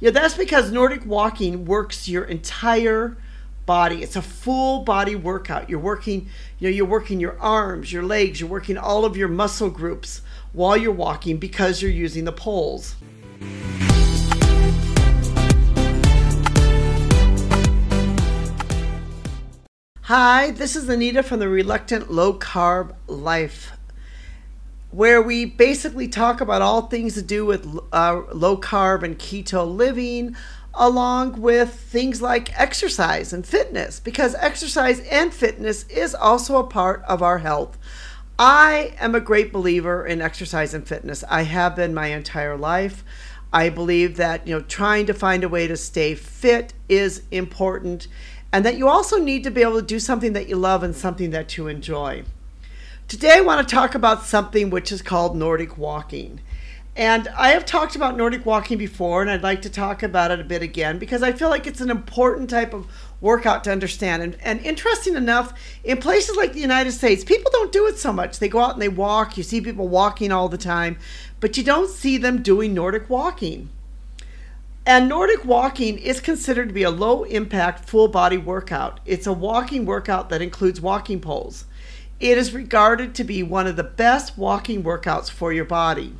Yeah, that's because Nordic walking works your entire body. It's a full body workout. You're working, you know, you're working your arms, your legs, you're working all of your muscle groups while you're walking because you're using the poles. Hi, this is Anita from the Reluctant Low Carb Life where we basically talk about all things to do with uh, low carb and keto living, along with things like exercise and fitness, because exercise and fitness is also a part of our health. I am a great believer in exercise and fitness. I have been my entire life. I believe that, you know, trying to find a way to stay fit is important and that you also need to be able to do something that you love and something that you enjoy. Today, I want to talk about something which is called Nordic walking. And I have talked about Nordic walking before, and I'd like to talk about it a bit again because I feel like it's an important type of workout to understand. And, and interesting enough, in places like the United States, people don't do it so much. They go out and they walk. You see people walking all the time, but you don't see them doing Nordic walking. And Nordic walking is considered to be a low impact, full body workout. It's a walking workout that includes walking poles. It is regarded to be one of the best walking workouts for your body.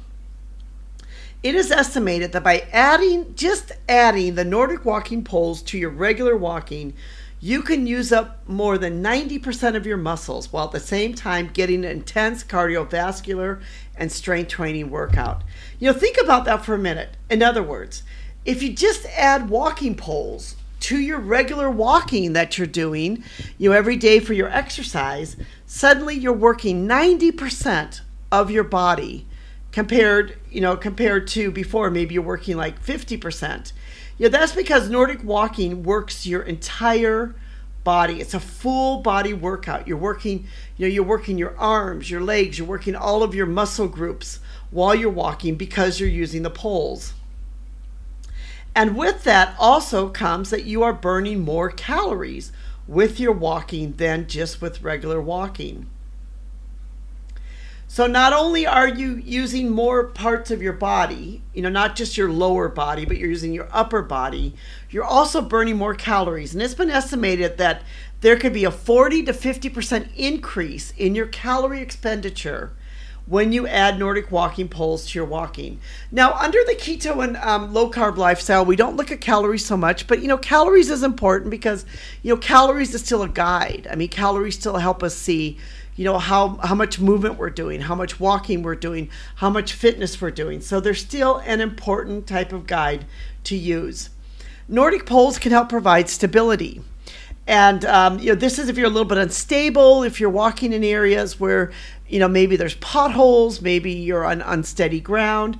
It is estimated that by adding, just adding the Nordic walking poles to your regular walking, you can use up more than 90% of your muscles while at the same time getting an intense cardiovascular and strength training workout. You know, think about that for a minute. In other words, if you just add walking poles to your regular walking that you're doing, you know, every day for your exercise, suddenly you're working 90% of your body compared, you know, compared to before maybe you're working like 50%. You know, that's because Nordic walking works your entire body. It's a full body workout. You're working, you know, you're working your arms, your legs, you're working all of your muscle groups while you're walking because you're using the poles. And with that also comes that you are burning more calories with your walking than just with regular walking. So not only are you using more parts of your body, you know, not just your lower body, but you're using your upper body, you're also burning more calories. And it's been estimated that there could be a 40 to 50% increase in your calorie expenditure when you add Nordic walking poles to your walking. Now, under the keto and um, low carb lifestyle, we don't look at calories so much, but you know, calories is important because you know, calories is still a guide. I mean, calories still help us see you know how how much movement we're doing how much walking we're doing how much fitness we're doing so they're still an important type of guide to use nordic poles can help provide stability and um, you know this is if you're a little bit unstable if you're walking in areas where you know maybe there's potholes maybe you're on unsteady ground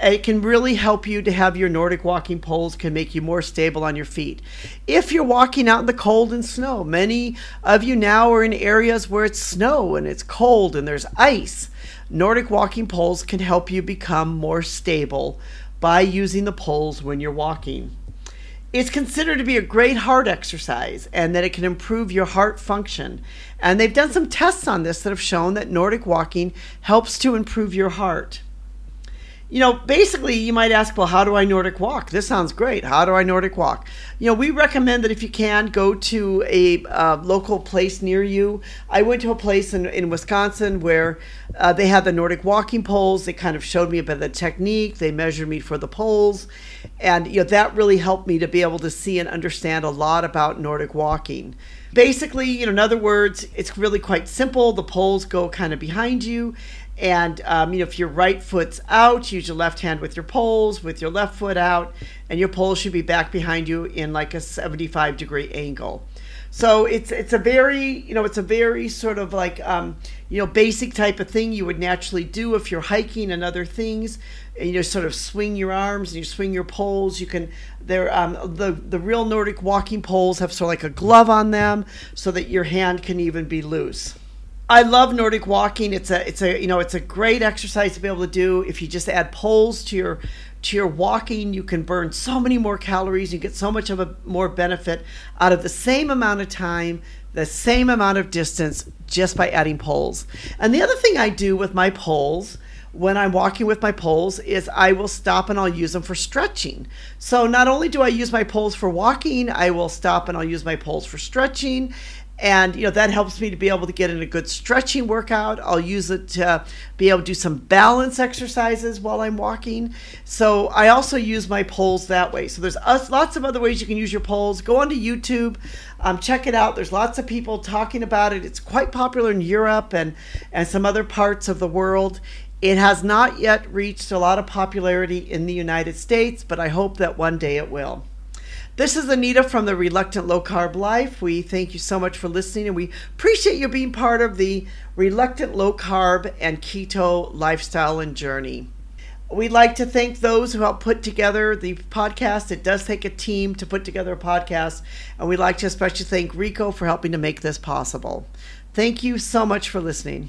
it can really help you to have your nordic walking poles can make you more stable on your feet. If you're walking out in the cold and snow many of you now are in areas where it's snow and it's cold and there's ice. Nordic walking poles can help you become more stable by using the poles when you're walking it's considered to be a great heart exercise and that it can improve your heart function. And they've done some tests on this that have shown that Nordic walking helps to improve your heart you know, basically, you might ask, well, how do I Nordic walk? This sounds great. How do I Nordic walk? You know, we recommend that if you can, go to a uh, local place near you. I went to a place in, in Wisconsin where uh, they had the Nordic walking poles. They kind of showed me a bit of the technique. They measured me for the poles. And, you know, that really helped me to be able to see and understand a lot about Nordic walking. Basically, you know, in other words, it's really quite simple. The poles go kind of behind you and um, you know, if your right foot's out, use your left hand with your poles, with your left foot out, and your poles should be back behind you in like a 75 degree angle. So it's it's a very you know it's a very sort of like um, you know basic type of thing you would naturally do if you're hiking and other things. And you know, sort of swing your arms and you swing your poles. You can they're um, the the real Nordic walking poles have sort of like a glove on them so that your hand can even be loose. I love Nordic walking. It's a it's a you know it's a great exercise to be able to do. If you just add poles to your to your walking, you can burn so many more calories. You get so much of a more benefit out of the same amount of time, the same amount of distance, just by adding poles. And the other thing I do with my poles when I'm walking with my poles is I will stop and I'll use them for stretching. So not only do I use my poles for walking, I will stop and I'll use my poles for stretching and you know that helps me to be able to get in a good stretching workout. I'll use it to be able to do some balance exercises while i'm walking. So i also use my poles that way. So there's lots of other ways you can use your poles. Go onto youtube um, check it out. There's lots of people talking about it. It's quite popular in europe and and some other parts of the world. It has not yet reached a lot of popularity in the united states but i hope that one day it will this is Anita from the Reluctant Low Carb Life. We thank you so much for listening and we appreciate you being part of the Reluctant Low Carb and Keto lifestyle and journey. We'd like to thank those who helped put together the podcast. It does take a team to put together a podcast, and we'd like to especially thank Rico for helping to make this possible. Thank you so much for listening.